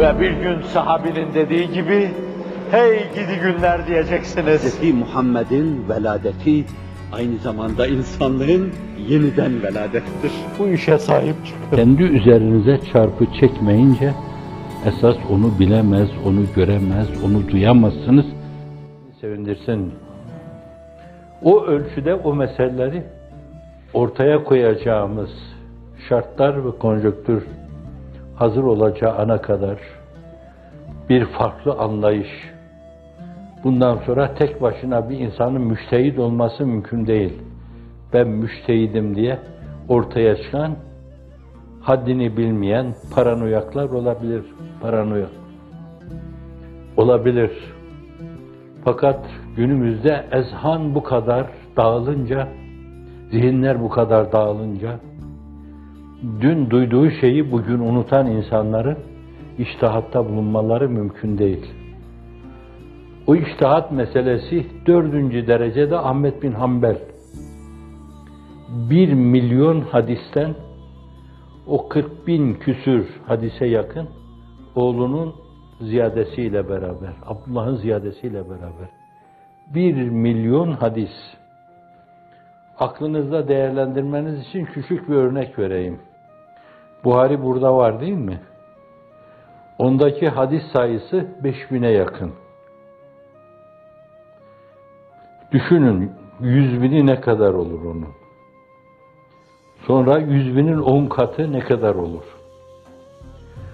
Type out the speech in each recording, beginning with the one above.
Ve bir gün sahabinin dediği gibi, hey gidi günler diyeceksiniz. Hz. Muhammed'in veladeti aynı zamanda insanlığın yeniden veladettir. Bu işe sahip çıkın. Kendi üzerinize çarpı çekmeyince esas onu bilemez, onu göremez, onu duyamazsınız. Sevindirsin. O ölçüde o meseleleri ortaya koyacağımız şartlar ve konjonktür hazır olacağı ana kadar bir farklı anlayış. Bundan sonra tek başına bir insanın müştehit olması mümkün değil. Ben müştehidim diye ortaya çıkan haddini bilmeyen paranoyaklar olabilir. Paranoyak. Olabilir. Fakat günümüzde ezhan bu kadar dağılınca, zihinler bu kadar dağılınca, dün duyduğu şeyi bugün unutan insanların iştihatta bulunmaları mümkün değil. O iştihat meselesi dördüncü derecede Ahmet bin Hanbel. Bir milyon hadisten o 40 bin küsür hadise yakın oğlunun ziyadesiyle beraber, Abdullah'ın ziyadesiyle beraber bir milyon hadis. Aklınızda değerlendirmeniz için küçük bir örnek vereyim. Buhari burada var değil mi? Ondaki hadis sayısı 5000'e yakın. Düşünün yüz bini ne kadar olur onun? Sonra yüz binin on katı ne kadar olur?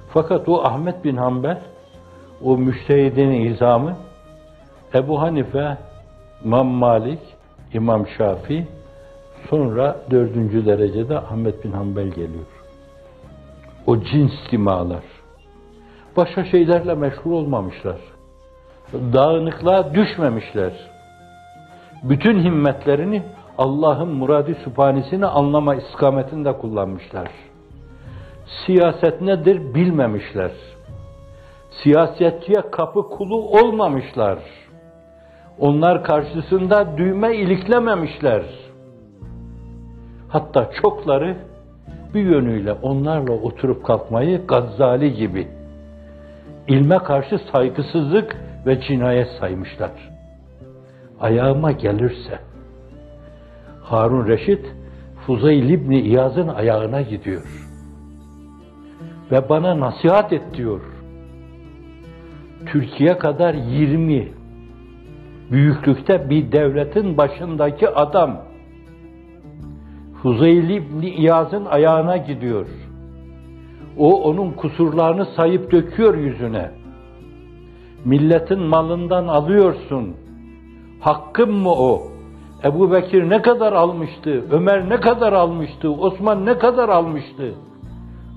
Fakat o Ahmet bin Hanbel, o müştehidin izamı, Ebu Hanife, İmam Malik, İmam Şafi, sonra dördüncü derecede Ahmet bin Hanbel geliyor. O cins dimalar. Başka şeylerle meşgul olmamışlar. Dağınıklığa düşmemişler. Bütün himmetlerini Allah'ın muradi sübhanesini anlama istikametinde kullanmışlar. Siyaset nedir bilmemişler. Siyasetçiye kapı kulu olmamışlar. Onlar karşısında düğme iliklememişler. Hatta çokları bir yönüyle onlarla oturup kalkmayı Gazzali gibi ilme karşı saygısızlık ve cinayet saymışlar. Ayağıma gelirse Harun Reşit Fuzayl İbni İyaz'ın ayağına gidiyor. Ve bana nasihat et diyor. Türkiye kadar 20 büyüklükte bir devletin başındaki adam Fuzayl İbni İyaz'ın ayağına gidiyor. O onun kusurlarını sayıp döküyor yüzüne. Milletin malından alıyorsun. Hakkın mı o? Ebu Bekir ne kadar almıştı? Ömer ne kadar almıştı? Osman ne kadar almıştı?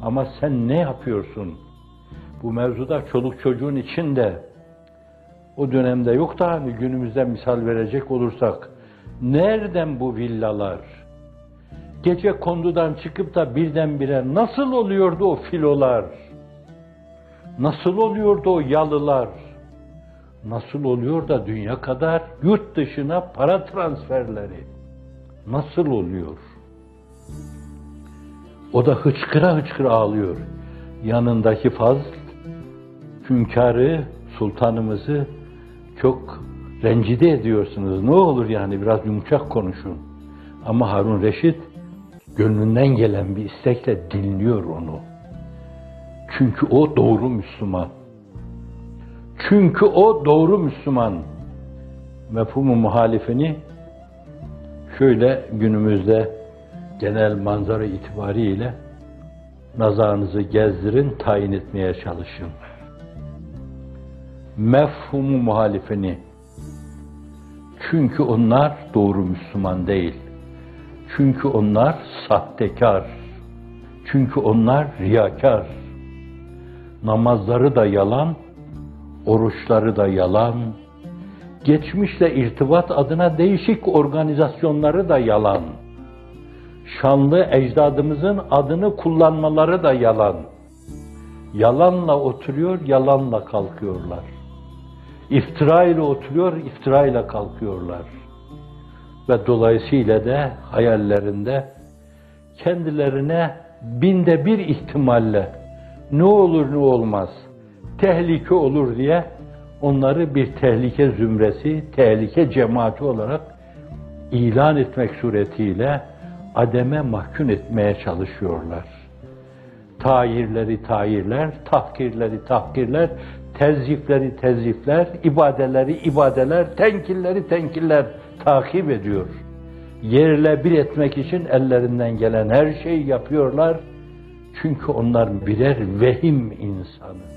Ama sen ne yapıyorsun? Bu mevzuda çoluk çocuğun içinde o dönemde yok da hani günümüzde misal verecek olursak nereden bu villalar? Gece kondudan çıkıp da birdenbire nasıl oluyordu o filolar? Nasıl oluyordu o yalılar? Nasıl oluyor da dünya kadar yurt dışına para transferleri? Nasıl oluyor? O da hıçkıra hıçkıra ağlıyor. Yanındaki Fazl, hünkârı, sultanımızı çok rencide ediyorsunuz. Ne olur yani biraz yumuşak konuşun. Ama Harun Reşit gönlünden gelen bir istekle dinliyor onu. Çünkü o doğru Müslüman. Çünkü o doğru Müslüman. Mefhumu muhalifini şöyle günümüzde genel manzara itibariyle nazarınızı gezdirin, tayin etmeye çalışın. Mefhumu muhalifini. Çünkü onlar doğru Müslüman değil. Çünkü onlar sahtekar. Çünkü onlar riyakar. Namazları da yalan, oruçları da yalan, geçmişle irtibat adına değişik organizasyonları da yalan. Şanlı ecdadımızın adını kullanmaları da yalan. Yalanla oturuyor, yalanla kalkıyorlar. İftira ile oturuyor, iftira ile kalkıyorlar. Ve dolayısıyla da hayallerinde kendilerine binde bir ihtimalle ne olur ne olmaz tehlike olur diye onları bir tehlike zümresi, tehlike cemaati olarak ilan etmek suretiyle ademe mahkum etmeye çalışıyorlar. Tayirleri tayirler, tahkirleri tahkirler, tezifleri tezifler, ibadeleri ibadeler, tenkilleri tenkiller takip ediyor. Yerle bir etmek için ellerinden gelen her şeyi yapıyorlar. Çünkü onlar birer vehim insanı.